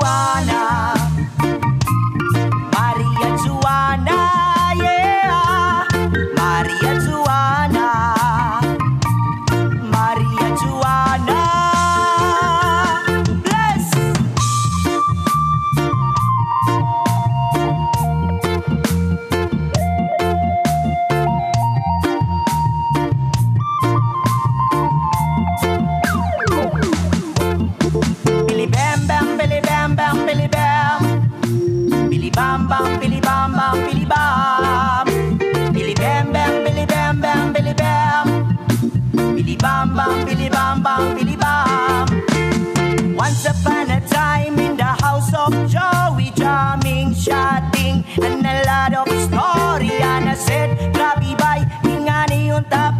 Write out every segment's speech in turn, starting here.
marijuana. stop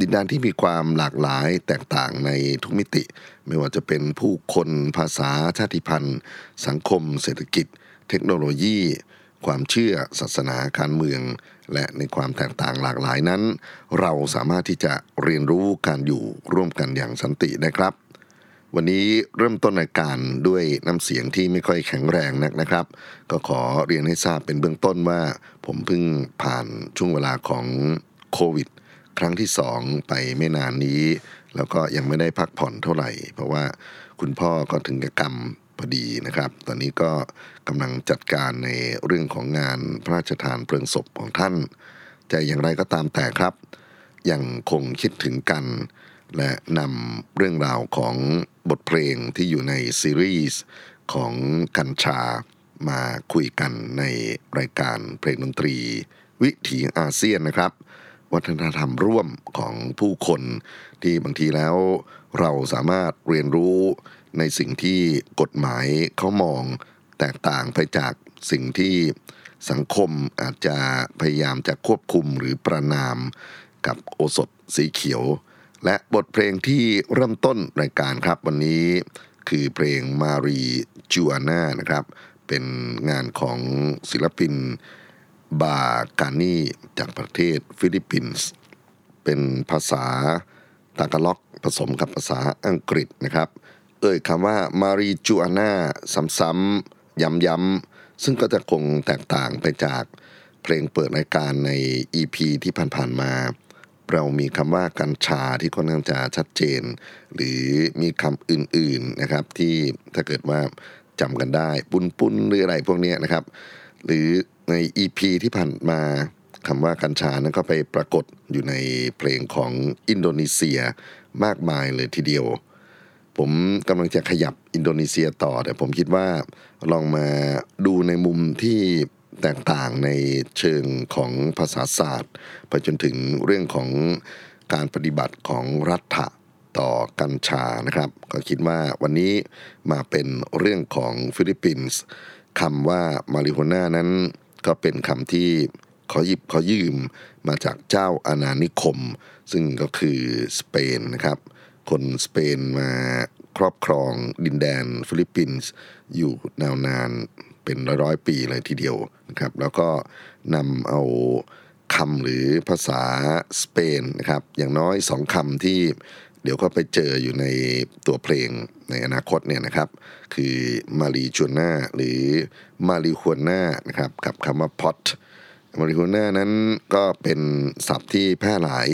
ดินแดนที่มีความหลากหลายแตกต่างในทุกมิติ ไม่ว่าจะเป็นผู้คนภาษาชาติพันธุ์ สังคม เศรษฐกิจ เทคโนโลยี ความเชื่อศาสนาการเมือง และในความแตกต่างหลากหลายนั้น เราสามารถที่จะเรียนรู้การอยู่ร่วมกันอย่างสันติได้ครับ วันนี้เริ่มต้นรายการด้วยน้ำเสียงที่ไม่ค่อยแข็งแรงนักนะครับ ก็ขอเรียนให้ทราบเป็นเบื้องต้นว่า ผมเพิ่งผ่านช่วงเวลาของโควิด ครั้งที่สองไปไม่นานนี้ แล้วก็ยังไม่ได้พักผ่อนเท่าไหร่ เพราะว่าคุณพ่อก็ถึงกับกรรมพอดีนะครับ ตอนนี้ก็กำลังจัดการในเรื่องของงานพระราชทานเพลิงศพของท่าน แต่อย่างไรก็ตามแต่ครับ ยังคงคิดถึงกัน และนำเรื่องราวของบทเพลงที่อยู่ในซีรีส์ของกัญชามาคุยกันในรายการเพลงดนตรี วิถีอาเซียนนะครับ วัฒนธรรมร่วมของผู้คนที่บางทีแล้วเราสามารถเรียนรู้ในสิ่งที่กฎหมายเขามองแตกต่างไปจากสิ่งที่สังคมอาจจะพยายามจะควบคุมหรือประนามกับโอสถสีเขียว และบทเพลงที่เริ่มต้นรายการครับวันนี้คือเพลง marijuana นะครับ เป็นงานของศิลปิน บาการนีจากประเทศฟิลิปปินส์เป็นภาษาตากาล็อกผสมกับภาษาอังกฤษนะครับ เอ่ยคำว่า marijuana ซ้ำๆย้ำๆซึ่งก็จะคงแตกต่างไปจากเพลงเปิดรายการใน EP ที่ผ่านๆมา เรามีคำว่ากัญชาที่ค่อนข้างจะชัดเจน หรือมีคำอื่นๆนะครับที่ถ้าเกิดว่าจำกันได้ ปุนปุนหรืออะไรพวกนี้นะครับ หรือใน EP ที่ผ่านมาคำว่ากัญชานั้นก็ไปปรากฏอยู่ในเพลงของอินโดนีเซียมากมายเลยทีเดียว ผมกำลังจะขยับอินโดนีเซียต่อ แต่ผมคิดว่าลองมาดูในมุมที่แตกต่างในเชิงของภาษาศาสตร์ไปจนถึงเรื่องของการปฏิบัติของรัฐต่อกัญชานะครับ ก็คิดว่าวันนี้มาเป็นเรื่องของฟิลิปปินส์ คำว่า marihuana นั้นก็เป็นคำที่ขอหยิบขอยืมมาจากเจ้าอาณานิคม ซึ่งก็คือสเปนนะครับ คนสเปนมาครอบครองดินแดนฟิลิปปินส์อยู่นาวนานเป็นร้อยๆปีเลยทีเดียวนะครับ แล้วก็นำเอาคำหรือภาษาสเปนนะครับ อย่างน้อยสองคำที่เดี๋ยวก็ไปเจออยู่ในตัวเพลง ในอนาคตเนี่ยนะครับ คือ marijuana หรือ marihuana นะครับกับคำว่า pot marihuana นั้นก็เป็นศัพท์ที่แพร่หลาย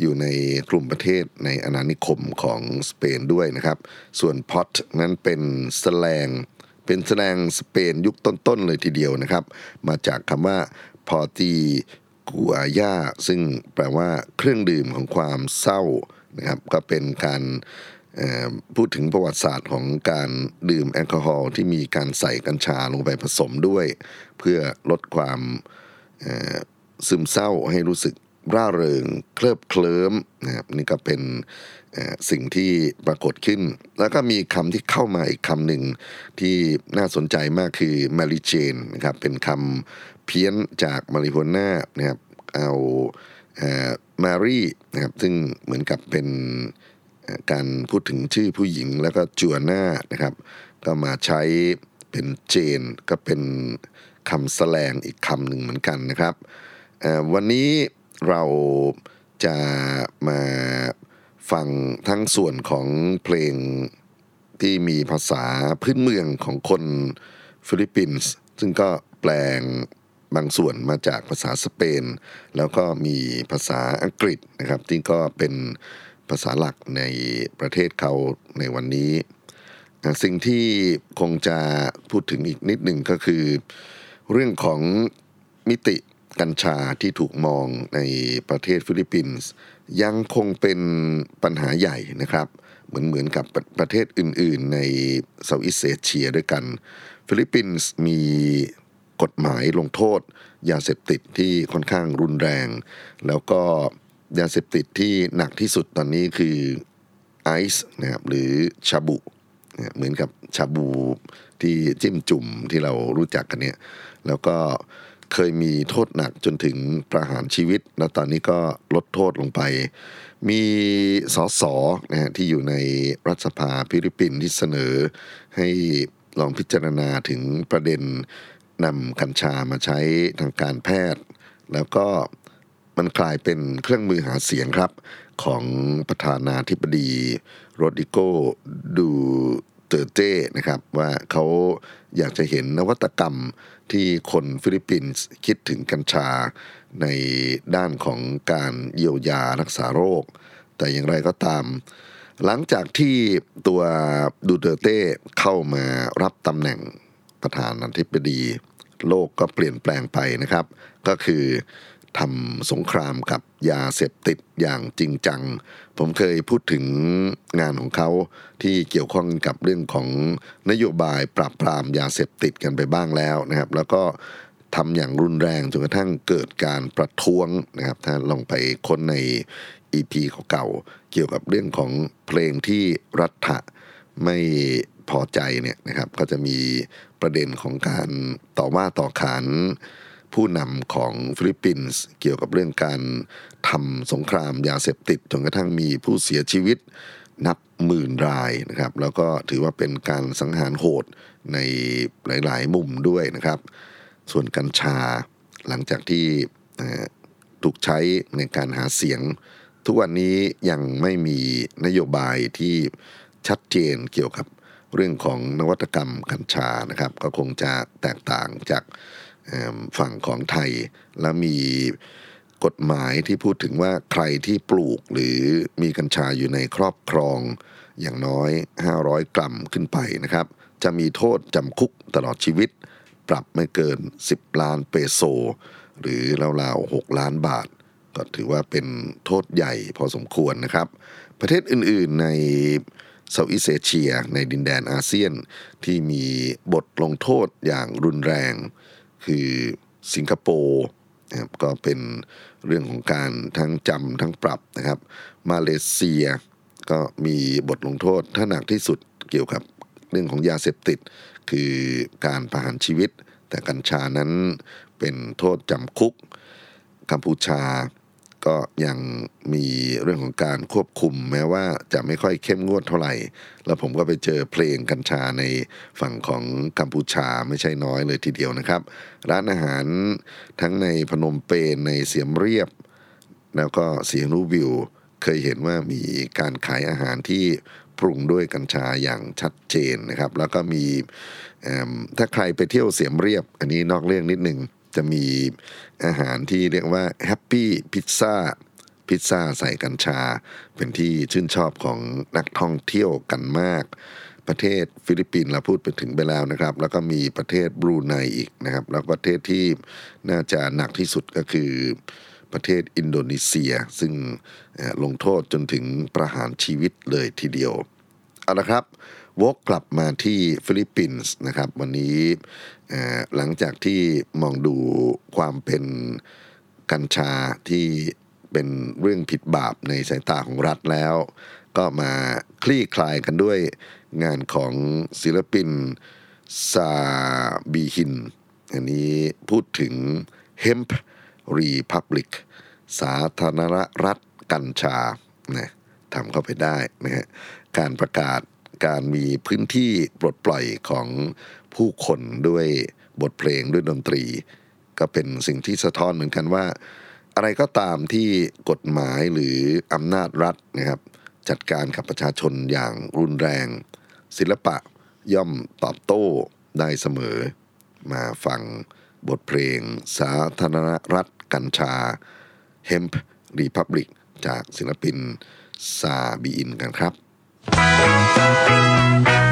อยู่ในกลุ่มประเทศในอาณานิคมของสเปนด้วยนะครับ ส่วนพอตนั้นเป็นสแลง เป็นแสดงสเปนยุคต้นๆเลยทีเดียวนะครับ มาจากคำว่าพอตีกัวยาซึ่งแปลว่าเครื่องดื่มของความเศร้านะครับ ก็เป็นการเพูดถึงประวัติศาสตร์ของการดื่มแอลกอฮอล์ที่มีการใส่กัญชาลงไปผสมด้วย เพื่อลดความซึมเศร้าให้รู้สึกร่าเริงเคลิบเคลิ้มนะครับนี่ก็เป็นสิ่งที่ปรากฏขึ้น แล้วก็มีคำที่เข้ามาอีกคำหนึ่งที่น่าสนใจมากคือ Mary Jane นะครับเป็นคำเพี้ยนจากมาริโฮน่านะครับเอามารีนะครับซึ่งเหมือนกับเป็นเการพูดถึงชื่อผู้หญิงแล้วก็จัวน่านะครับ ก็มาใช้เป็นเจนก็เป็นคำแสลงอีกคำหนึ่งเหมือนกันนะครับ วันนี้เราจะมาฟังทั้งส่วนของเพลงที่มีภาษาพื้นเมืองของคนฟิลิปปินส์ซึ่งก็แปลงบางส่วนมาจากภาษาสเปน แล้วก็มีภาษาอังกฤษนะครับที่ก็เป็น ภาษาหลักในประเทศเขาในวันนี้ สิ่งที่คงจะพูดถึงอีกนิดหนึ่งก็คือ เรื่องของมิติกัญชาที่ถูกมองในประเทศฟิลิปปินส์ยังคงเป็นปัญหาใหญ่นะครับ เหมือนเหมือนกับประประเทศอื่น ๆ ใน Southeast Asia ด้วยกัน ฟิลิปปินส์มีกฎหมายลงโทษ ยาเสพติดที่ค่อนข้างรุนแรง แล้วก็ ยาเสพติดที่หนักที่สุดตอนนี้คือไอซ์นะครับหรือชาบุเนี่ยเหมือนกับชาบูที่จิ้มจุ่มที่เรารู้จักกันเนี่ยแล้วก็เคยมีโทษหนักจนถึงประหารชีวิต แล้วตอนนี้ก็ลดโทษลงไป มีสสนะฮะที่อยู่ในรัฐสภาฟิลิปปินส์ที่เสนอ ให้ลองพิจารณาถึงประเด็นนำกัญชามาใช้ทางการแพทย์ แล้วก็ มันกลายเป็นเครื่องมือหาเสียงครับ ของประธานาธิบดีโรดริโกดูแตร์เตนะครับ ว่าเขาอยากจะเห็นนวัตกรรมที่คนฟิลิปปินส์คิดถึงกัญชาในด้านของการเยียวยารักษาโรค แต่อย่างไรก็ตาม หลังจากที่ตัวดูเตอร์เต้เข้ามารับตำแหน่งประธานาธิบดี โลกก็เปลี่ยนแปลงไปนะครับ ก็คือ ทำสงครามกับยาเสพติดอย่างจริงจัง ผมเคยพูดถึงงานของเขาที่เกี่ยวข้องกับเรื่องของนโยบายปราบปรามยาเสพติดกันไปบ้างแล้วนะครับ แล้วก็ทำอย่างรุนแรงจนกระทั่งเกิดการประท้วงนะครับ ถ้าลองไปค้นใน EP เก่าเกี่ยวกับเรื่องของเพลงที่รัฐะไม่พอใจเนี่ยนะครับ ก็จะมีประเด็นของการต่อว่าต่อขาน ผู้นำของฟิลิปปินส์เกี่ยวกับเรื่องการทำสงครามยาเสพติดจนกระทั่งมีผู้เสียชีวิตนับหมื่นรายนะครับ แล้วก็ถือว่าเป็นการสังหารโหดในหลาย ๆ มุมด้วยนะครับ ส่วนกัญชาหลังจากที่ถูกใช้ในการหาเสียง ทุกวันนี้ยังไม่มีนโยบายที่ชัดเจนเกี่ยวกับเรื่องของนวัตกรรมกัญชานะครับ ก็คงจะแตกต่างจาก ฝั่งของไทยแล้วมีกฎหมายที่พูดถึงว่าใครที่ปลูกหรือมีกัญชาอยู่ในครอบครองอย่างน้อย 500 กรัมขึ้นไปนะครับ จะมีโทษจำคุกตลอดชีวิต ปรับไม่เกิน 10 ล้านเปโซ หรือราวๆ 6 ล้านบาท ก็ถือว่าเป็นโทษใหญ่พอสมควรนะครับ ประเทศอื่นๆในเซาท์อีสเอเชีย ในดินแดนอาเซียนที่มีบทลงโทษอย่างรุนแรง คือสิงคโปร์นะครับก็เป็นเรื่องของการทั้งจำทั้งปรับนะครับ มาเลเซียก็มีบทลงโทษถ้าหนักที่สุดเกี่ยวกับเรื่องของยาเสพติด คือการประหารชีวิต แต่กัญชานั้นเป็นโทษจำคุกกัมพูชา ก็ยังมีเรื่องของการควบคุม แม้ว่าจะไม่ค่อยเข้มงวดเท่าไหร่ แล้วผมก็ไปเจอเพลงกัญชาในฝั่งของกัมพูชาไม่ใช่น้อยเลยทีเดียวนะครับ ร้านอาหารทั้งในพนมเปญในเสียมเรียบ แล้วก็เสียงรูวิว เคยเห็นว่ามีการขายอาหารที่ปรุงด้วยกัญชาอย่างชัดเจนนะครับ แล้วก็มีถ้าใครไปเที่ยวเสียมเรียบ อันนี้นอกเรื่องนิดหนึ่ง จะมีอาหารที่เรียกว่า happy pizza พิซซ่าใส่กัญชา เป็นที่ชื่นชอบของนักท่องเที่ยวกันมาก ประเทศฟิลิปปินส์เราพูดไปถึงไปแล้วนะครับ แล้วก็มีประเทศบรูไนอีกนะครับ แล้วประเทศที่น่าจะหนักที่สุดก็คือประเทศอินโดนีเซีย ซึ่งลงโทษจนถึงประหารชีวิตเลยทีเดียวเอาละครับวกกลับมาที่ฟิลิปปินส์นะครับ วันนี้ หลังจากที่มองดูความเป็นกัญชาที่เป็นเรื่องผิดบาปในสายตาของรัฐแล้ว ก็มาคลี่คลายกันด้วยงานของศิลปินซาบีฮิน อันนี้พูดถึง Hemp Republic สาธารณรัฐกัญชานะทำเข้าไปได้นะฮะการประกาศการมีพื้นที่ปลดปล่อยของ ผู้คนด้วยบทเพลงด้วยดนตรี ก็เป็นสิ่งที่สะท้อนเหมือนกันว่า อะไรก็ตามที่กฎหมายหรืออำนาจรัฐนะครับ จัดการกับประชาชนอย่างรุนแรง ศิลปะย่อมตอบโต้ได้เสมอ มาฟังบทเพลงสาธารณรัฐกัญชา Hemp Republic จากศิลปินซาบีอินกันครับ Ikwento mo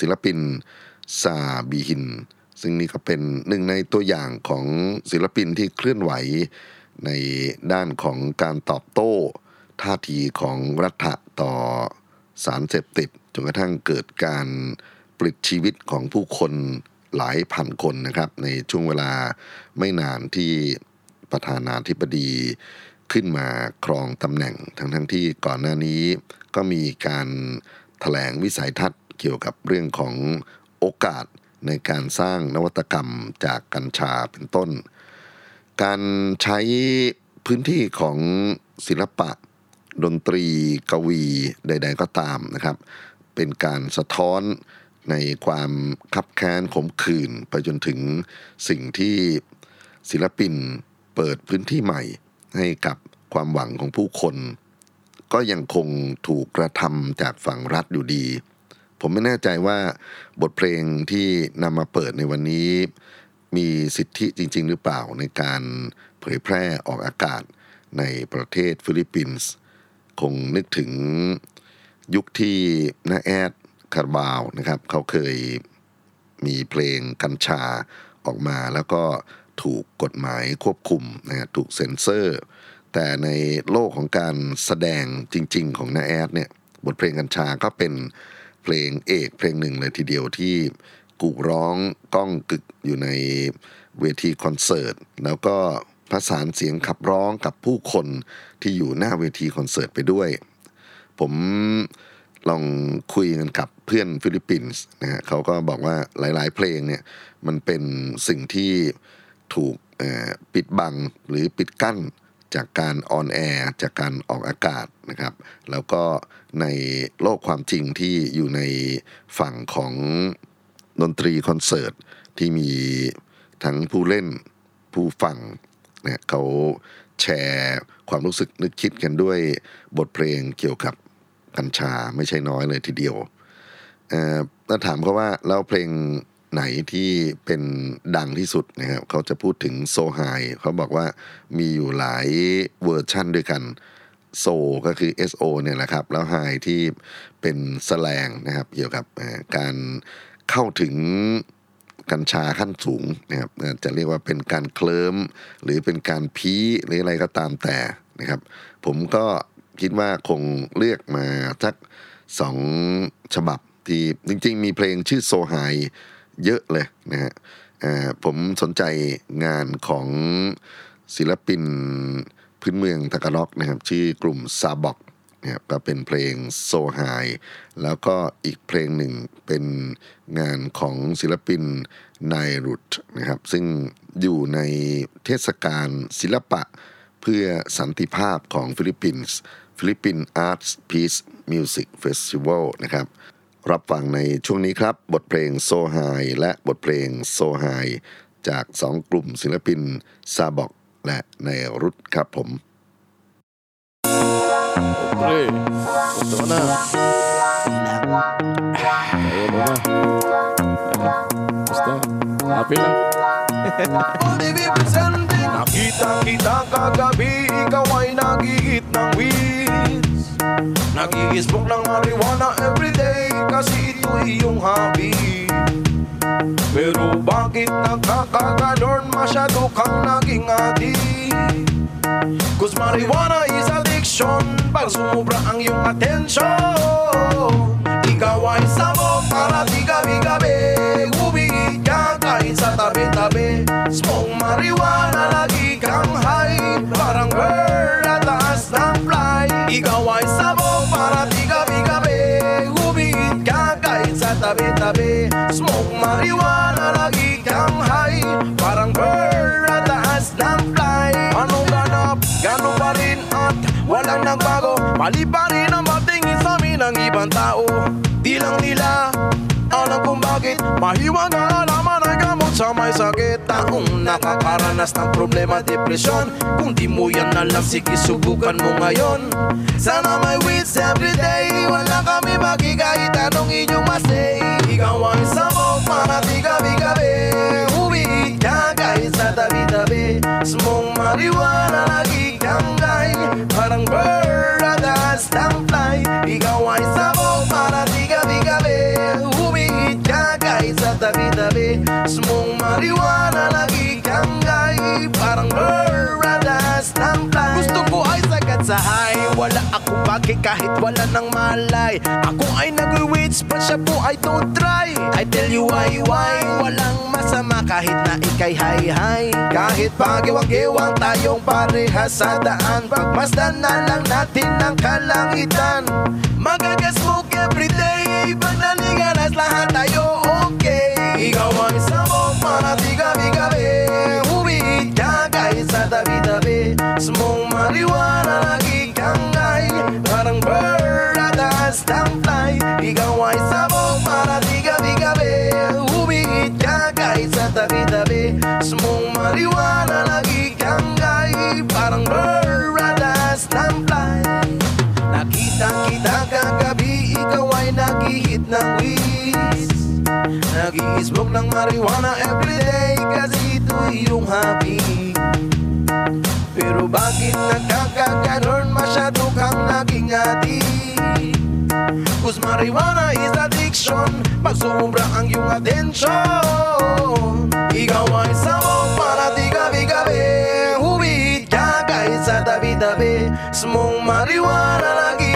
ศิลปินซาบีฮิน ซึ่งนี่ก็เป็นหนึ่งในตัวอย่างของศิลปินที่เคลื่อนไหว ในด้านของการตอบโต้ ท่าทีของรัฐะต่อสารเสพติดจนกระทั่งเกิดการปลิดชีวิตของผู้คนหลายพันคนนะครับ ในช่วงเวลาไม่นานที่ประธานาธิบดีขึ้นมาครองตำแหน่งทั้งทั้งที่ก่อนหน้านี้ก็มีการแถลงวิสัยทัศน์ เกี่ยวกับเรื่องของโอกาสในการสร้างนวัตกรรมจากกัญชาเป็นต้น การใช้พื้นที่ของศิลปะ ดนตรีกวีใด ๆ ก็ตามนะครับ เป็นการสะท้อนในความคับแค้นขมขื่นไปจนถึงสิ่งที่ศิลปินเปิดพื้นที่ใหม่ให้กับความหวังของผู้คน ก็ยังคงถูกกระทำจากฝั่งรัฐอยู่ดี ผมไม่แน่ใจว่าบทเพลงที่นำมาเปิดในวันนี้ มีสิทธิจริง ๆ หรือเปล่าในการเผยแพร่ออกอากาศในประเทศฟิลิปปินส์คงนึกถึงยุคที่น้าแอดคาราบาวนะครับ เขาเคยมีเพลงกัญชาออกมาแล้วก็ถูกกฎหมายควบคุมนะฮะถูกเซ็นเซอร์ แต่ในโลกของการแสดงจริง ๆ ของน้าแอดเนี่ยบทเพลงกัญชาก็เป็น เพลงเอกเพลงหนึ่งเลยทีเดียวที่กู่ร้องก้องกึกอยู่ในเวทีคอนเสิร์ต แล้วก็ประสานเสียงขับร้องกับผู้คนที่อยู่หน้าเวทีคอนเสิร์ตไปด้วย ผมลองคุยกันกับเพื่อนฟิลิปปินส์นะฮะเขาก็บอกว่าหลาย ๆ เพลงเนี่ยมันเป็นสิ่งที่ถูกปิดบังหรือปิดกั้นจากการ on air จากการออกอากาศนะครับ แล้วก็ ในโลกความจริงที่อยู่ในฝั่งของดนตรีคอนเสิร์ตที่มีทั้งผู้เล่นผู้ฟังเนี่ยเขาแชร์ความรู้สึกนึกคิดกันด้วยบทเพลงเกี่ยวกับกัญชาไม่ใช่น้อยเลยทีเดียวเอ่อแล้วถามเขาว่าแล้วเพลงไหนที่เป็นดังที่สุดนะครับเขาจะพูดถึงโซไฮเขาบอกว่ามีอยู่หลายเวอร์ชั่นด้วยกัน โซก็คือ SO เนี่ยแหละครับ แล้วไฮที่เป็นแสลงนะครับ เกี่ยวกับการเข้าถึงกัญชาขั้นสูงนะครับจะเรียกว่าเป็นการเคลิ้มหรือเป็นการพีหรืออะไรก็ตามแต่นะครับ ผมก็คิดว่าคงเลือกมาสักสองฉบับที่จริงๆ มีเพลงชื่อโซไฮเยอะเลยนะฮะผมสนใจงานของศิลปิน พื้นเมืองตะกะล็อกนะครับชื่อกลุ่มซาบอกนะครับก็เป็นเพลงโซไฮแล้วก็อีกเพลงหนึ่งเป็นงานของศิลปินนายรุตนะครับซึ่งอยู่ในเทศกาลศิลปะเพื่อสันติภาพของฟิลิปปินส์ฟิลิปปิน Arts Peace Music Festival นะครับรับฟังในช่วงนี้ครับ บทเพลงโซไฮและบทเพลงโซไฮจากสองกลุ่มศิลปินซาบอก และในรุตครับผม Pre, gusto ko na. Kaya mo na. Basta, happy lang. Nakita kita kagabi, ikaw ay nagihit ng weeds Nag-i-smoke ng marijuana everyday kasi ito iyong hobby Pero bakit nagkakaganon masyado kang naging addict Cause marijuana is addiction Pag sumubra ang iyong attention Ikaw ay sabog para di gabi-gabi. Umigit ka kahit sa tabi-tabi. Smoke marijuana lagi tabi-tabi Smoke marijuana lagi kang high. Parang bird at taas ng fly. Anong ganap? Gano'n pa rin at walang nagbago. Mali pa rin ang patingin sa amin ng ibang tao. Di lang nila alam kung bakit Mahiwag ang sa may sakit Taong nakakaranas ng problema, depresyon Kung di mo yan alam, sige subukan mo ngayon. Sana may weeds everyday Wala kami makikahit anong inyong masay. Ikaw ay sabog para di gabi-gabi. Umiit ka kahit sa tabi-tabi. Smoke marijuana lagi kang gay Parang bird at ng fly. Ikaw ay sabog para di gabi-gabi. Kahit sa tabi-tabi. Smoke lagi kang gay Parang bird at as ng fly Gusto ko ay sagad sa high. Wala ako bagay kahit wala nang malay. Ako ay nag-weeds pa siya po ay don't try. I tell you why why? Walang masama kahit na ikay high high. Kahit pagiwang-giwang tayong parehas sa daan. Pagmasdan na lang natin ang kalangitan. Magagasmoke everyday Pag naliganas lahat tayo okay. Ikaw ang sabog para di gabi-gabi Umiit ka kahit sa tabi-tabi Smoke marijuana lagi kang gay Parang bird at taas ng fly. Ikaw ay sabog para di gabi-gabi Umiit ka kahit sa tabi-tabi Smoke marijuana lagi kang gay Parang bird at taas ng fly Nag-i-smoke ng marijuana everyday Kasi ito'y yung hobby. Pero bakit nagkakaganon? Masyado kang naging ati. Cause marijuana is addiction Pag sumubra ang iyong attention Ikaw ay sabog para di gabi-gabi. Huwit ka kahit sa tabi-tabi. Smong marijuana lagi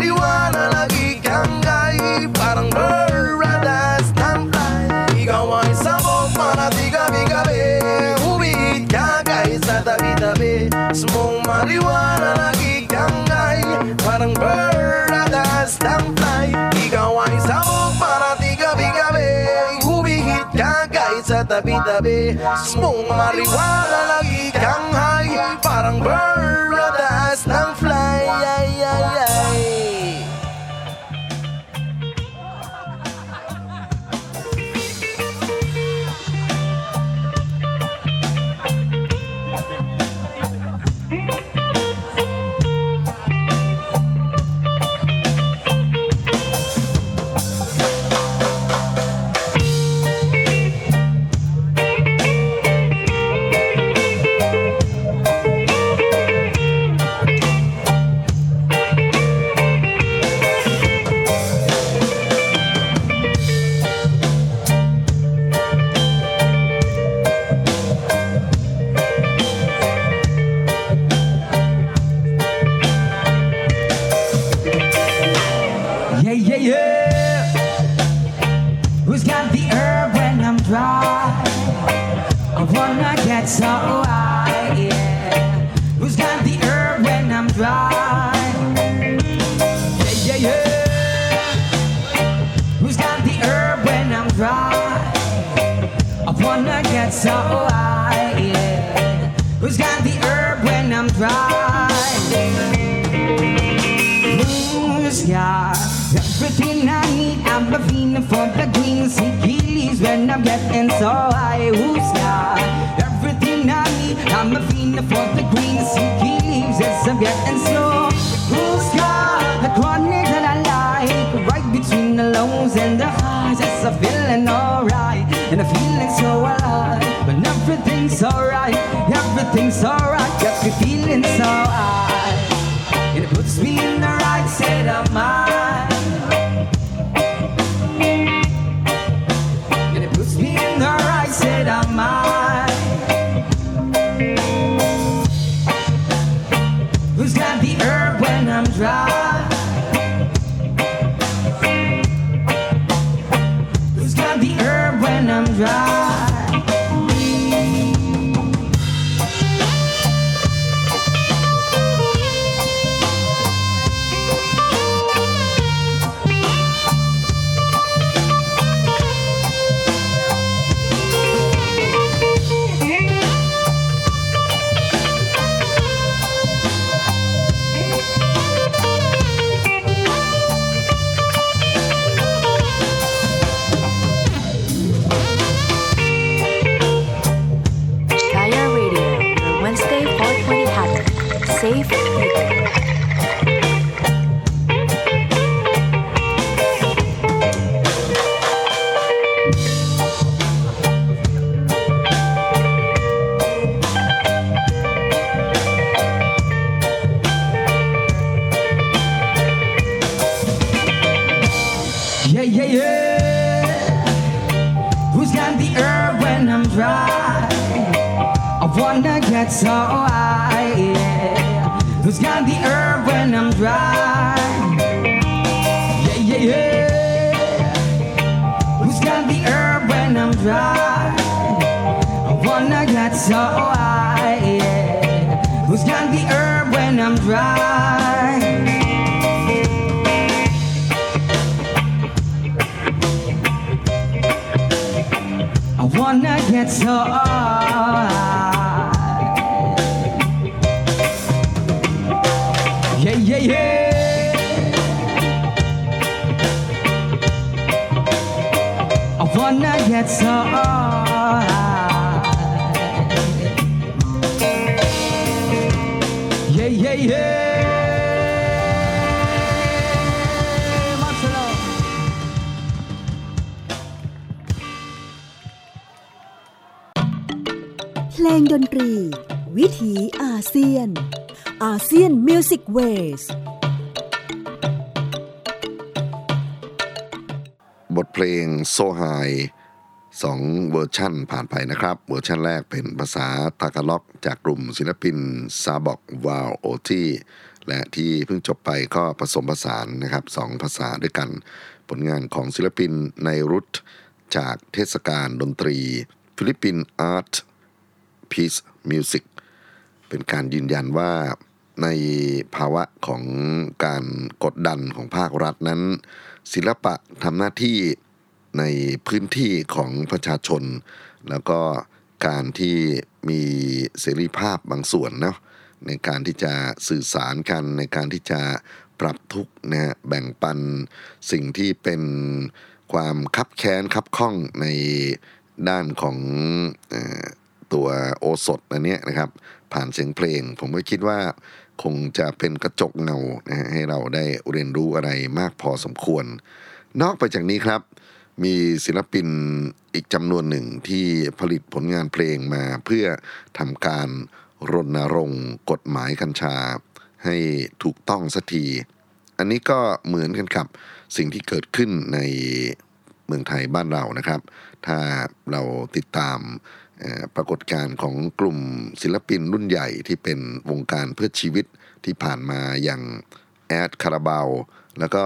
Paliwanag lagi kang gay. Parang Bernadas ng play Ikaw ay sabog para di gabi-gabi Umiit ka kay sa tabi-tabi Sumong mariwana lagi kang gay. Parang Bernadas ng play Ikaw ay sabog para di gabi-gabi Umiit ka kay sa tabi-tabi Sumong mariwana lagi kang high Parang Bernadas ng ลงดนตรี วิถีอาเซียน ASEAN Music Waysบทเพลง So High สองเวอร์ชั่นผ่านไปนะครับ เวอร์ชันแรกเป็นภาษาทากาล็อก จากกลุ่มศิลปินซาบอกวาลโอทีและที่เพิ่งจบไปก็ผสมผสานนะครับสองภาษาด้วยกัน ผลงานของศิลปินในรุตจากเทศกาลดนตรี Philippine Arts Peace Music เป็นการยืนยันว่าในภาวะของการกดดันของภาครัฐนั้น ศิลปะทำหน้าที่ในพื้นที่ของประชาชน แล้วก็การที่มีเสรีภาพบางส่วนเนาะในการที่จะสื่อสารกัน ในการที่จะปรับทุกข์นะฮะแบ่งปันสิ่งที่เป็นความคับแค้นคับข้องในด้านของอ ตัวโอสถอันเนี้ยนะครับ ผ่านเสียงเพลง ผมก็คิดว่าคงจะเป็นกระจกเงานะฮะให้เราได้เรียนรู้อะไรมากพอสมควร นอกไปจากนี้ครับ มีศิลปินอีกจำนวนหนึ่งที่ผลิตผลงานเพลงมาเพื่อทำการรณรงค์กฎหมายกัญชา ให้ถูกต้องสักที อันนี้ก็เหมือนกันกับสิ่งที่เกิดขึ้นในเมืองไทยบ้านเรานะครับ ถ้าเราติดตาม ปรากฏการณ์ของกลุ่มศิลปินรุ่นใหญ่ที่เป็นวงการเพื่อชีวิตที่ผ่านมาอย่างแอดคาราบาวแล้วก็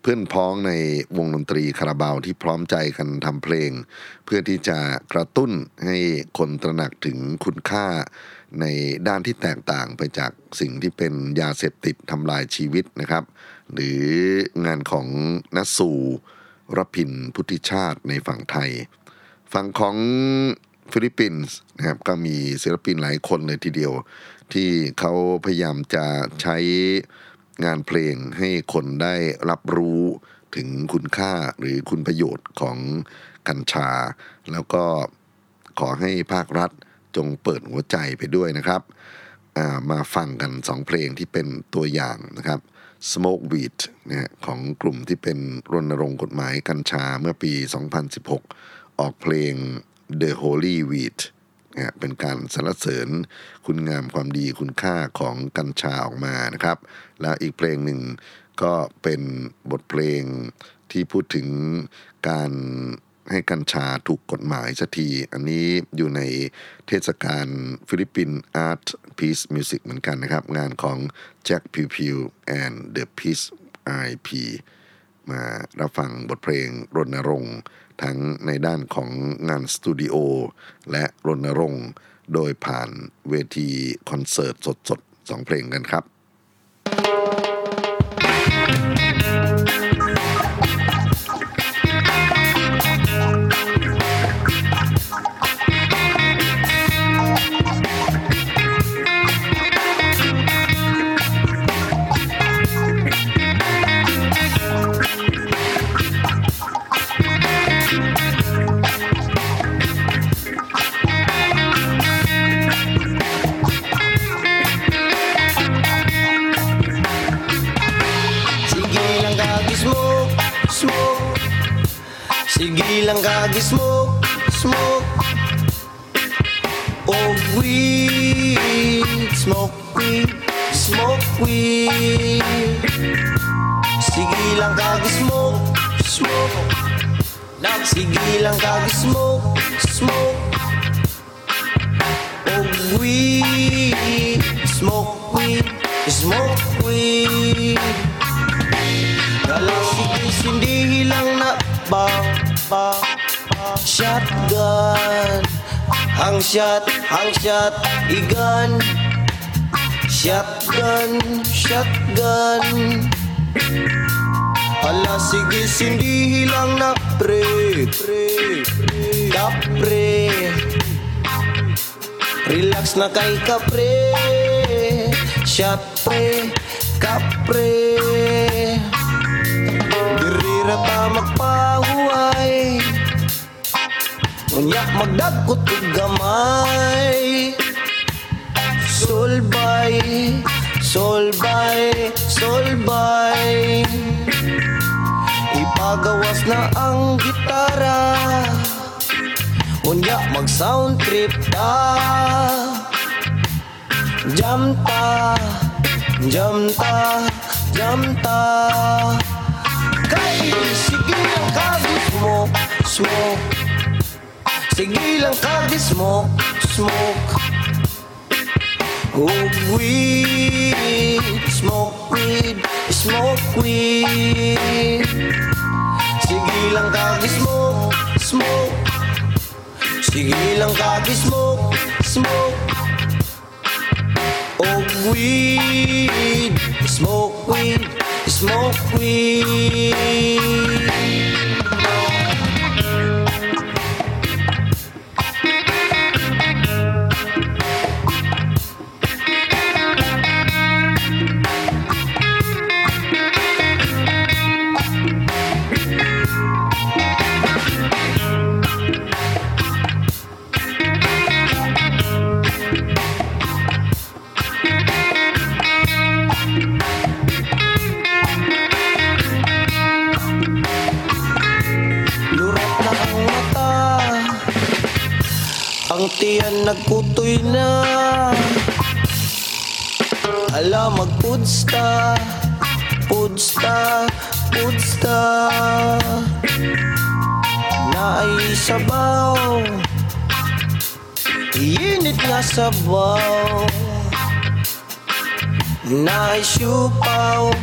เพื่อนพ้องในวงดนตรีคาราบาวที่พร้อมใจกันทำเพลง เพื่อที่จะกระตุ้นให้คนตระหนักถึงคุณค่าในด้านที่แตกต่างไปจากสิ่งที่เป็นยาเสพติดทำลายชีวิตนะครับ หรืองานของนัสสูรพินพุทธิชาติในฝั่งไทย ฝั่งของ ฟิลิปปินส์นะครับก็มีศิลปินหลายคนเลยทีเดียว ที่เขาพยายามจะใช้งานเพลงให้คนได้รับรู้ถึงคุณค่าหรือคุณประโยชน์ของกัญชา แล้วก็ขอให้ภาครัฐจงเปิดหัวใจไปด้วยนะครับ มาฟังกันสองเพลงที่เป็นตัวอย่างนะครับ Smoke Weed นะของกลุ่มที่เป็นรณรงค์กฎหมายกัญชาเมื่อปี 2016 ออกเพลง The Holy Weed นะเป็นการสรรเสริญคุณงามความดีคุณค่าของกัญชาออกมานะครับ แล้วอีกเพลงหนึ่งก็เป็นบทเพลงที่พูดถึงการให้กัญชาถูกกฎหมายสักที อันนี้อยู่ในเทศกาลฟิลิปปิน Art Peace Music เหมือนกันนะครับ งานของ Jack Pew Pew and the Peace IP มารับฟังบทเพลงรณรงค์ ทั้งในด้านของงานสตูดิโอและรณรงค์ โดยผ่านเวทีคอนเสิร์ตสดๆสองเพลงกันครับ lang kagi smoke, smoke. Oh weed, smoke weed, smoke weed. Sige lang kagi smoke, smoke. Sige lang kagi smoke, smoke. Oh weed, smoke weed, smoke Shotgun. Ang shot, ang shot, igan Shotgun, shotgun. Ala sige hindi lang na pre Kapre Relax na kay kapre Shot pre, kapre Dirira ta magpahuay Unya magdagkot og gamay. Solbay, solbay, solbay. Ipagawas na ang gitara. Unya mag sound trip ta. Jam ta Jam ta Jam ta. Kay sige lang kagis mo Smoke Sige lang kagis mo Smoke. Oh weed Smoke weed Smoke weed. Sige lang kagis mo Smoke. Sige lang kagis smoke. Smoke Oh weed Smoke weed Smoke weed nagkutoy na. Ala magpudsta. Pudsta Pudsta. Naisabaw Init nga sabaw. Naisupaw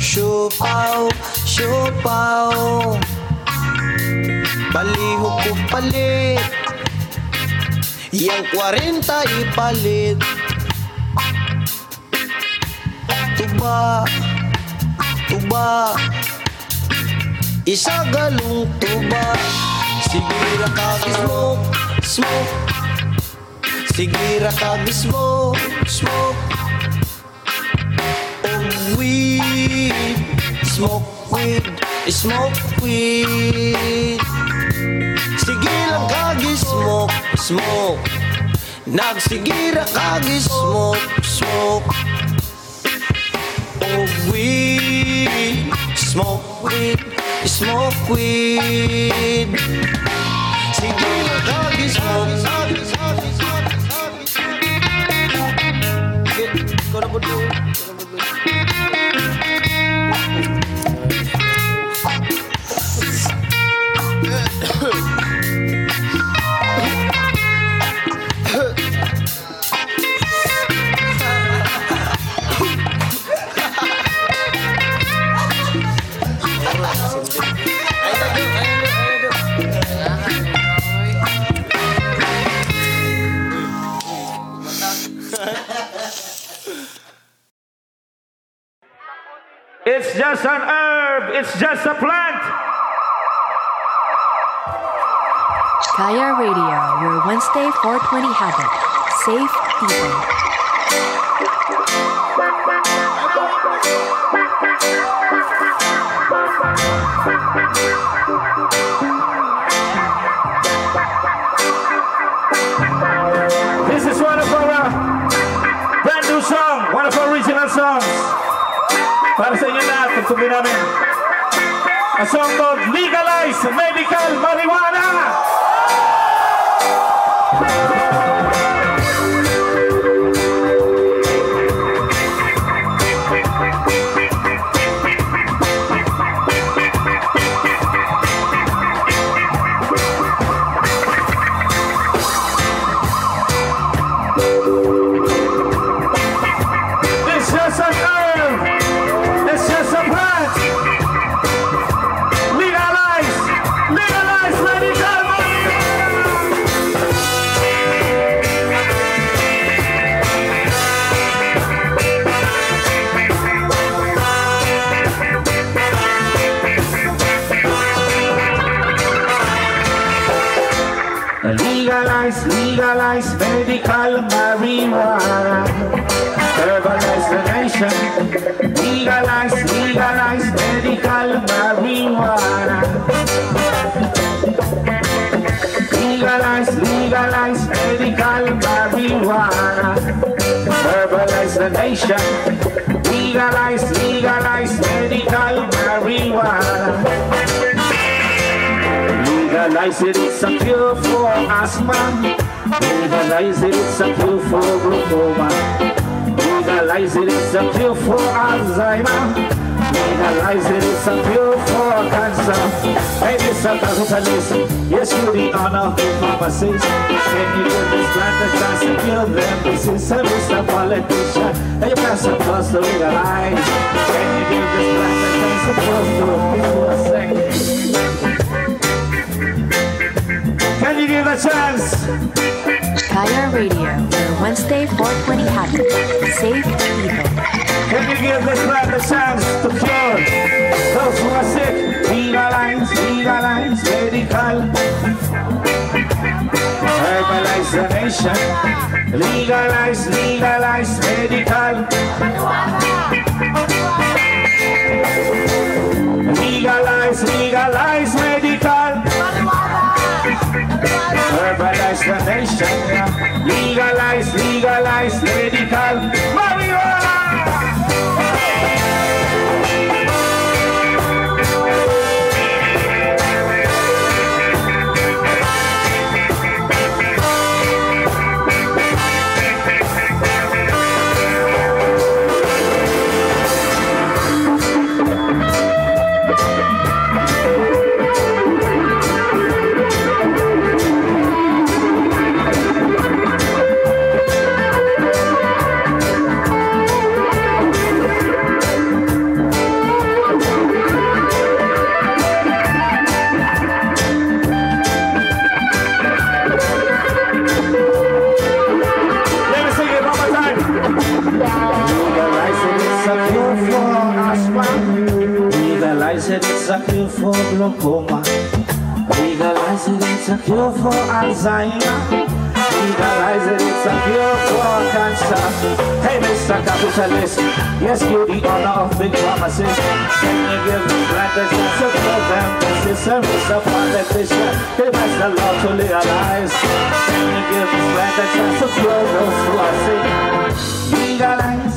Siupaw Siupaw Palihog ko palit Yang 40 ipalit Tuba Tuba Isa galong tuba. Sigira kag smoke Smoke. Sigira kag smoke Smoke. Og weed Smoke weed Smoke weed. Kagi smoke, smoke. Nagsigira kagi smoke, smoke. Oh weed, smoke weed, smoke weed. Sige lang kagi smoke Okay, ikaw na Radio, your Wednesday 420 habit. Safe people. This is one of our uh, brand new song, one of our original songs. Para sa inyo lahat, pagtuloy namin. A song called Legalize Medical Marijuana baby. It's a cure for asthma. Legalize it, it's a cure for glaucoma. Legalize it, it's a cure for Alzheimer. Legalize it, it's a cure for cancer. Hey, Mr. Capitalist, yes, you the honor of pharmacist. Can you give this plant a chance to cure them? This is a Mr. Politician. Hey, you pass a plus to legalize. Can you give this plant a chance to cure them? a second. A chance? Kaya Radio, where Wednesday 420 happens. Safe people. Can you give this man a chance to cure those who are sick? Legalize, legalize, medical. Herbalize the nation. Legalize, legalize, medical. Legalize, legalize, medical. Herbalize the nation. Legalize, legalize, medical. Marijuana! For glaucoma. Legalize it, it's a cure for Alzheimer. Legalize it, it's a cure for cancer. Hey, Mr. Capitalist, yes, you the owner of big pharmacies. Can you give me a to cure them? This is a Mr. Politician. He has the law to legalize. Can you give me a chance to cure those who are sick? Legalize,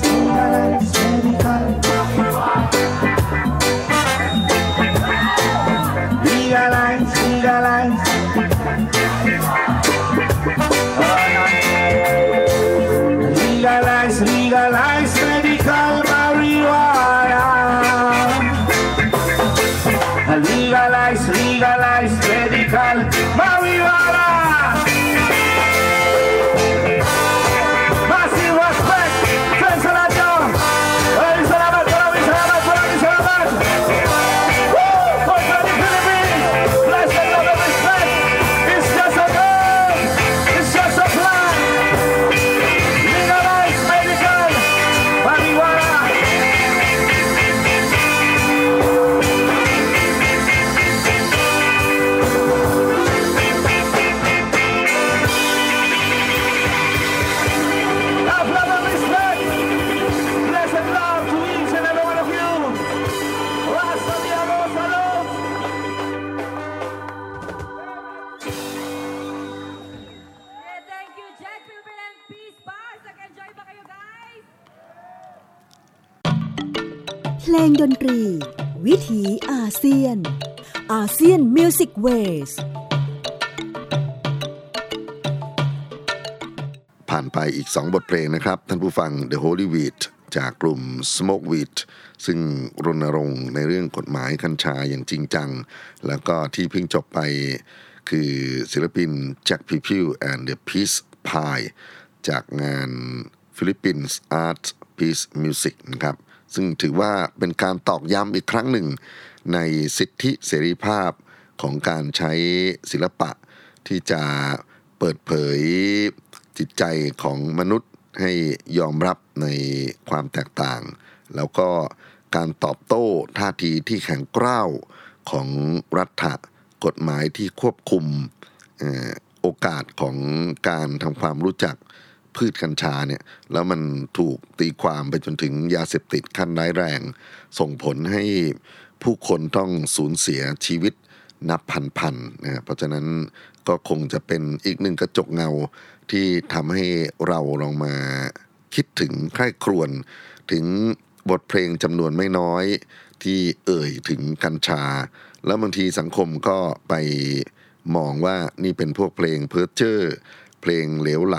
เวสผ่านไปอีก 2 บทเพลงนะครับ ท่านผู้ฟัง The Holy Weed จากกลุ่ม Smoke Weed ซึ่งรณรงค์ในเรื่องกฎหมายกัญชาอย่างจริงจัง แล้วก็ที่เพิ่งจบไปคือศิลปิน Jack p i p i l and the Peace Pie จากงาน Philippines Art Peace Music นะครับ ซึ่งถือว่าเป็นการตอกย้ำอีกครั้งหนึ่ง ในสิทธิเสรีภาพ ของการใช้ศิลปะที่จะเปิดเผยจิตใจของมนุษย์ให้ยอมรับในความแตกต่าง แล้วก็การตอบโต้ท่าทีที่แข็งกร้าวของรัฐะกฎหมายที่ควบคุมโอกาสของการทำความรู้จักพืชกัญชาเนี่ยแล้วมันถูกตีความไปจนถึงยาเสพติดขั้นร้ายแรง ส่งผลให้ผู้คนต้องสูญเสียชีวิต นับพันๆนะเพราะฉะนั้นก็คงจะเป็นอีกหนึ่งกระจกเงาที่ทำให้เราลองมาคิดถึงใคร่ครวญถึงบทเพลงจำนวนไม่น้อยที่เอ่ยถึงกัญชา แล้วบางทีสังคมก็ไปมองว่านี่เป็นพวกเพลงเพิร์เจอร์เพลงเหลวไหล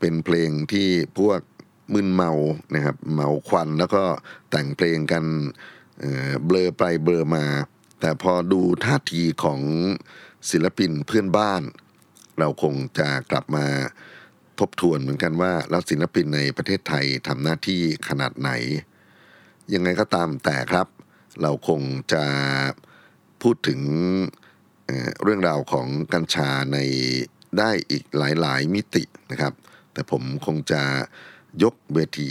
เป็นเพลงที่พวกมึนเมานะครับเมาควันแล้วก็แต่งเพลงกันเอ่อเบลอไปเบลอมา แต่พอดูท่าทีของศิลปินเพื่อนบ้าน เราคงจะกลับมาทบทวนเหมือนกันว่าแล้วศิลปินในประเทศไทยทำหน้าที่ขนาดไหน ยังไงก็ตามแต่ครับ เราคงจะพูดถึงเรื่องราวของกัญชาในได้อีกหลายๆ มิตินะครับ แต่ผมคงจะยกเวที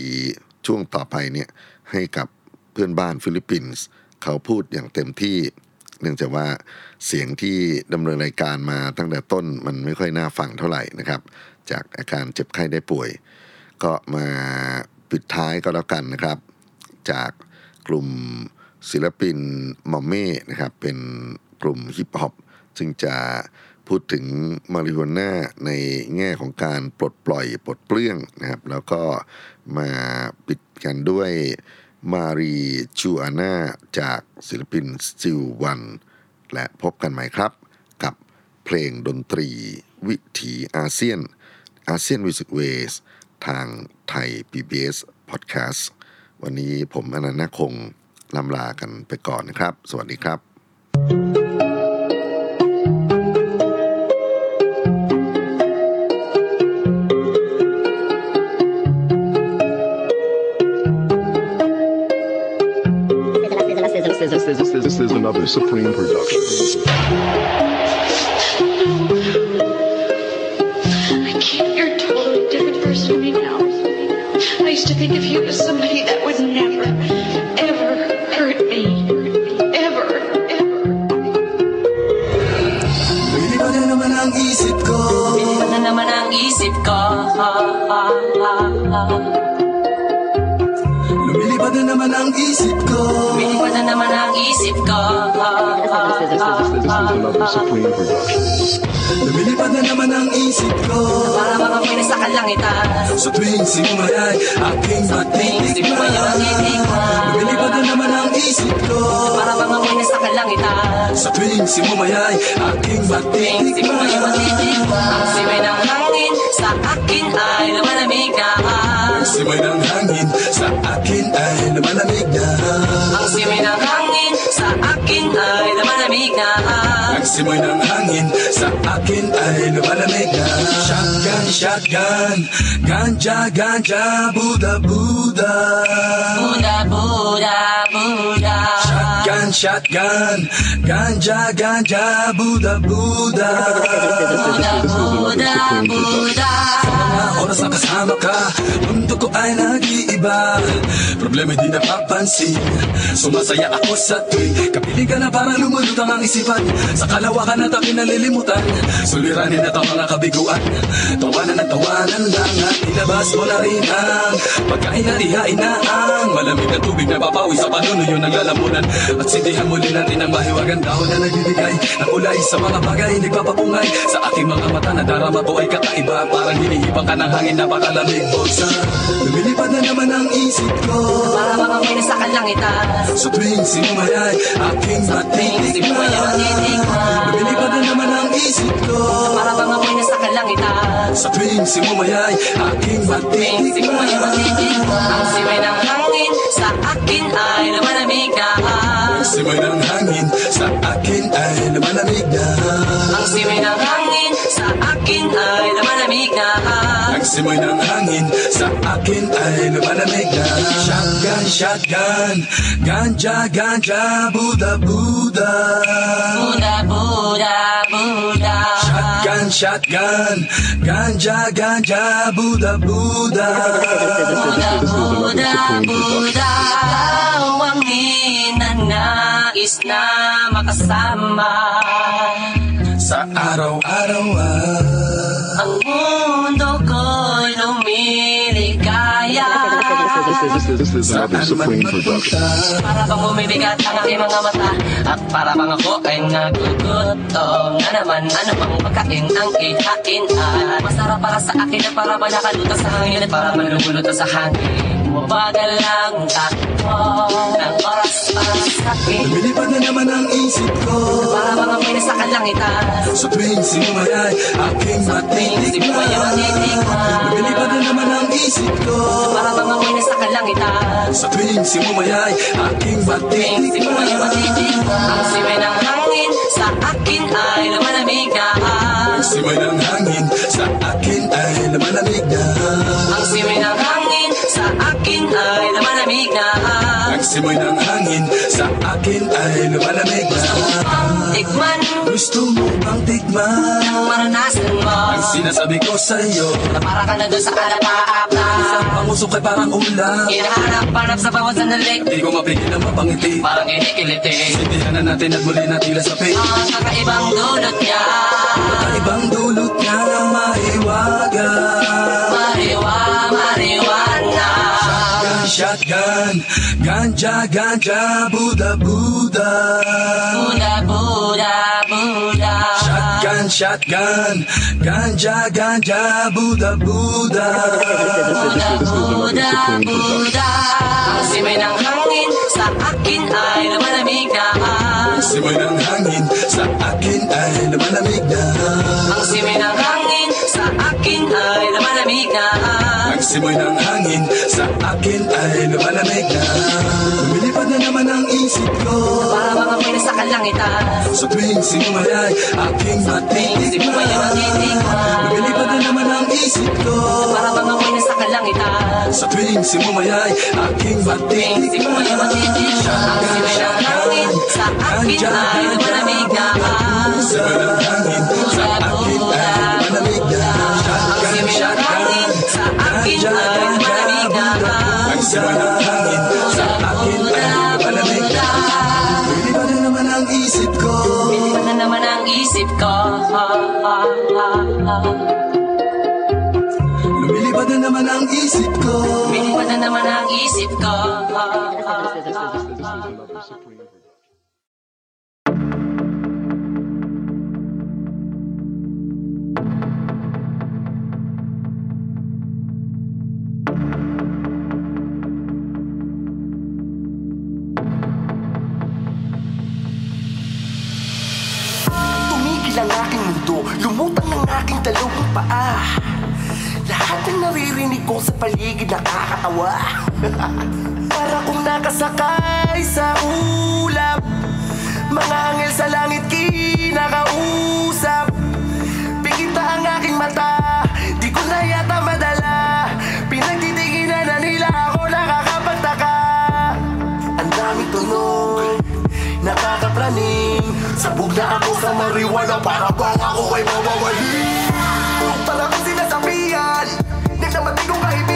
ช่วงต่อไปเนี่ยให้กับเพื่อนบ้านฟิลิปปินส์ เขาพูดอย่างเต็มที่เนื่องจากว่าเสียงที่ดำเนินรายการมาตั้งแต่ต้นมันไม่ค่อยน่าฟังเท่าไหร่นะครับ จากอาการเจ็บไข้ได้ป่วย ก็มาปิดท้ายก็แล้วกันนะครับ จากกลุ่มศิลปินมอมเม่นะครับ เป็นกลุ่มฮิปฮอปซึ่งจะพูดถึง marijuana ในแง่ของการปลดปล่อยปลดเปลื้องนะครับ แล้วก็มาปิดกันด้วย Marijuana จากศิลปินสติลวัน และพบกันใหม่ครับ กับเพลงดนตรี วิถีอาเซียน ASEAN Music Wave ทางไทย PBS Podcast วันนี้ผมอนันต์คงลำลากันไปก่อนนะครับ สวัสดีครับ This is another Supreme production. I can't. You're a totally different person to me now. I used to think of you as somebody ang isip ko. Lumilipad na naman ang isip ko. Lumilipad na naman ang isip ko. Para mga pinis sa kalangitan. Sa tuwing simumayay aking Simumayay ang matitikman. Lumilipad na naman ang isip ko. Para mga pinis sa kalangitan. Sa tuwing simumayay aking Simumayay ang matitikman. Ang simay ng hangin sa akin ay lumalamig na Simay ng hangin sa akin ay lumalamig na Ang simay ng hangin sa akin ay lumalamig na Ang simoy ng hangin sa akin ay lumalamig na. Shotgun, shotgun, ganja, ganja, Buddha, Buddha. Buda, Buda, Buda Shotgun, shotgun, ganja, ganja, Buddha, Buddha. Buda, Buda, Buda Mga oras na kasama ka Mundo ko ay nag-iiba. Problema di napapansin. Sumasaya ako sa tuwing Kapiling ka na parang lumulutang ang isipan. Sa kalawakan at aking nalilimutan Suliranin at ang mga kabiguan. Tawanan at tawanan lang At ilabas mo na rin ang Pagkain at ihain na ang Malamig na tubig na papawi sa panunuyo ng lalamunan. At sindihan muli natin ang mahiwagan Dahon na nagbibigay ng kulay sa mga bagay Nagpapapungay sa aking mga mata Na darama ko ay kakaiba. Parang hinihibang ka ng hangin Napakalamig. Bogsa Lumilipad na naman ang isip ko. Para pinis sa kalangitan Sa tuwing sinumayay Aking ang matitikman Lumilipad na naman ang isip ko. Para pinis sa kalangitan Sa tuwing sinumayay Aking ang matitikman. Ang simay ng hangin sa akin ay lumalamig na. Simoy ng hangin sa akin ay lumalamig na. Ang simay ng hangin akin ay lumalamig na Ang simoy ng hangin sa akin ay lumalamig na. Shotgun, shotgun, ganja, ganja, Buddha, Buddha. Buda, Buda, Buda Shotgun, shotgun, ganja, ganja, Buddha, Buddha. Buda, Buda, Buda Ikaw ang ninanais na makasama Sa araw-araw ah. Ang mundo ko'y lumiligaya another Supreme production. Para bang bumibigat ang aking mga mata At para bang ako ay nagugutom. Na naman ano bang pagkain ang ihain? At masarap para sa akin at para ba nakalutas sa hangin At para malululutas sa hangin Bumabagal ang takbo Ng oras para sa akin. Lumilipad na naman ang isip ko. Para mga may nasa kalangitan Sa tuwing sinumayay Aking matitikman. Lumilipad na naman ang isip ko. Para mga may nasa kalangitan Sa tuwing sinumayay Aking matitikman. Ang siway ng hangin Sa akin ay lumalamig na Ang simay ng hangin Sa akin ay lumalamig na simoy ng hangin Sa akin ay lumalamig na. Tikman. Gusto mo bang tikman? Maranasan mo. Ang sinasabi ko sa'yo. Na para ka na doon sa alapaapa Pangusok ay parang ulam. Hinahanap-hanap sa bawat sandali. Di ko mapigil ang mapangiti. Parang kinikiliti Sindihan na natin at muli na tila sa pig Ang kakaibang dulot niya. Kakaibang dulot niya ng maiwaga Shotgun, Ganja, ganja, Buddha, Buddha. Buda, Buda, Buda Shotgun, shotgun Ganja, ganja, Buddha, Buddha. Buda, Buda Ang simay ng hangin Sa akin ay lumalamig na simoy ng hangin Sa akin ay lumalamig na Ang simay ng hangin Sa akin ay lumalamig na Ang simoy ng akin ay lumalamig na Lumilipad na naman ang isip ko. Para mga may nasa kalangitan Sa tuwing sinumayay Aking matitikman. Lumilipad na naman ang isip ko. Para mga may nasa kalangitan Sa tuwing sinumayay Aking matitikman. Ang simay ng hangin Sa akin ay lumalamig na Ang simoy ng hangin Ang ng hangin Sa akin ay lumalamig na Lumilipad na naman ang isip ko? Iba na naman ang isip ko? Lumilipad na naman ang isip ko. Iba na naman ang isip ko Lumutang ng aking dalawang paa. Lahat ng naririnig ko sa paligid nakakatawa. Para kung nakasakay sa ulap Mga angel sa langit kinakausap. Pikita ang aking mata Di ko na yata madala. Pinagtitinginan Nakakapraning Sabog na ako sa marijuana Para bang ako ay mawawali Para kong sinasabihan. Nagdamating kong kaibigan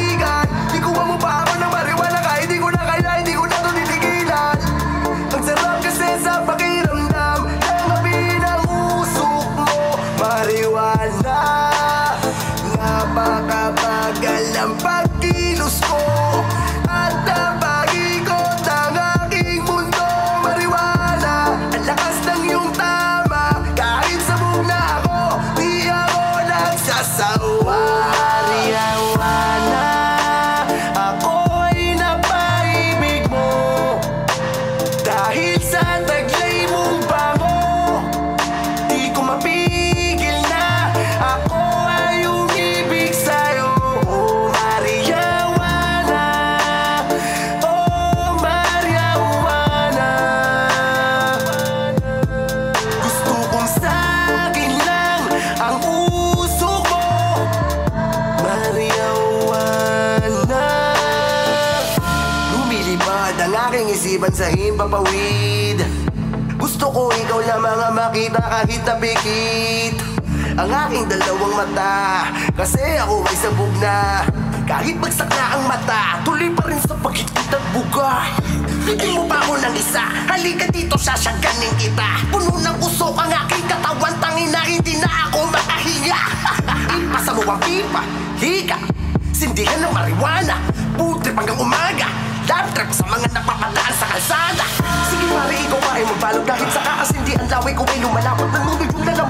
sa himpapawid Gusto ko ikaw lamang ang makita kahit napikit. Ang aking dalawang mata Kasi ako ay sabog na. Kahit bagsak na ang mata Tuloy pa rin sa paghitkit at buga Bigyan mo pa ako ng isa Halika dito, sasaganin kita. Puno ng usok ang aking katawan Tangin na hindi na ako makahinga Ipasa mo ang pipa Higa Sindihan ng marijuana. Putrip hanggang umaga Dump truck sa mga napapadaan sa kalsada. Sige pare, ikaw pare magbalog Dahil sa kaasindihan laway ko ay lumalawak Ng tubig mong lalaw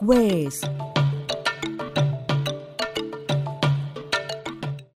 Ways.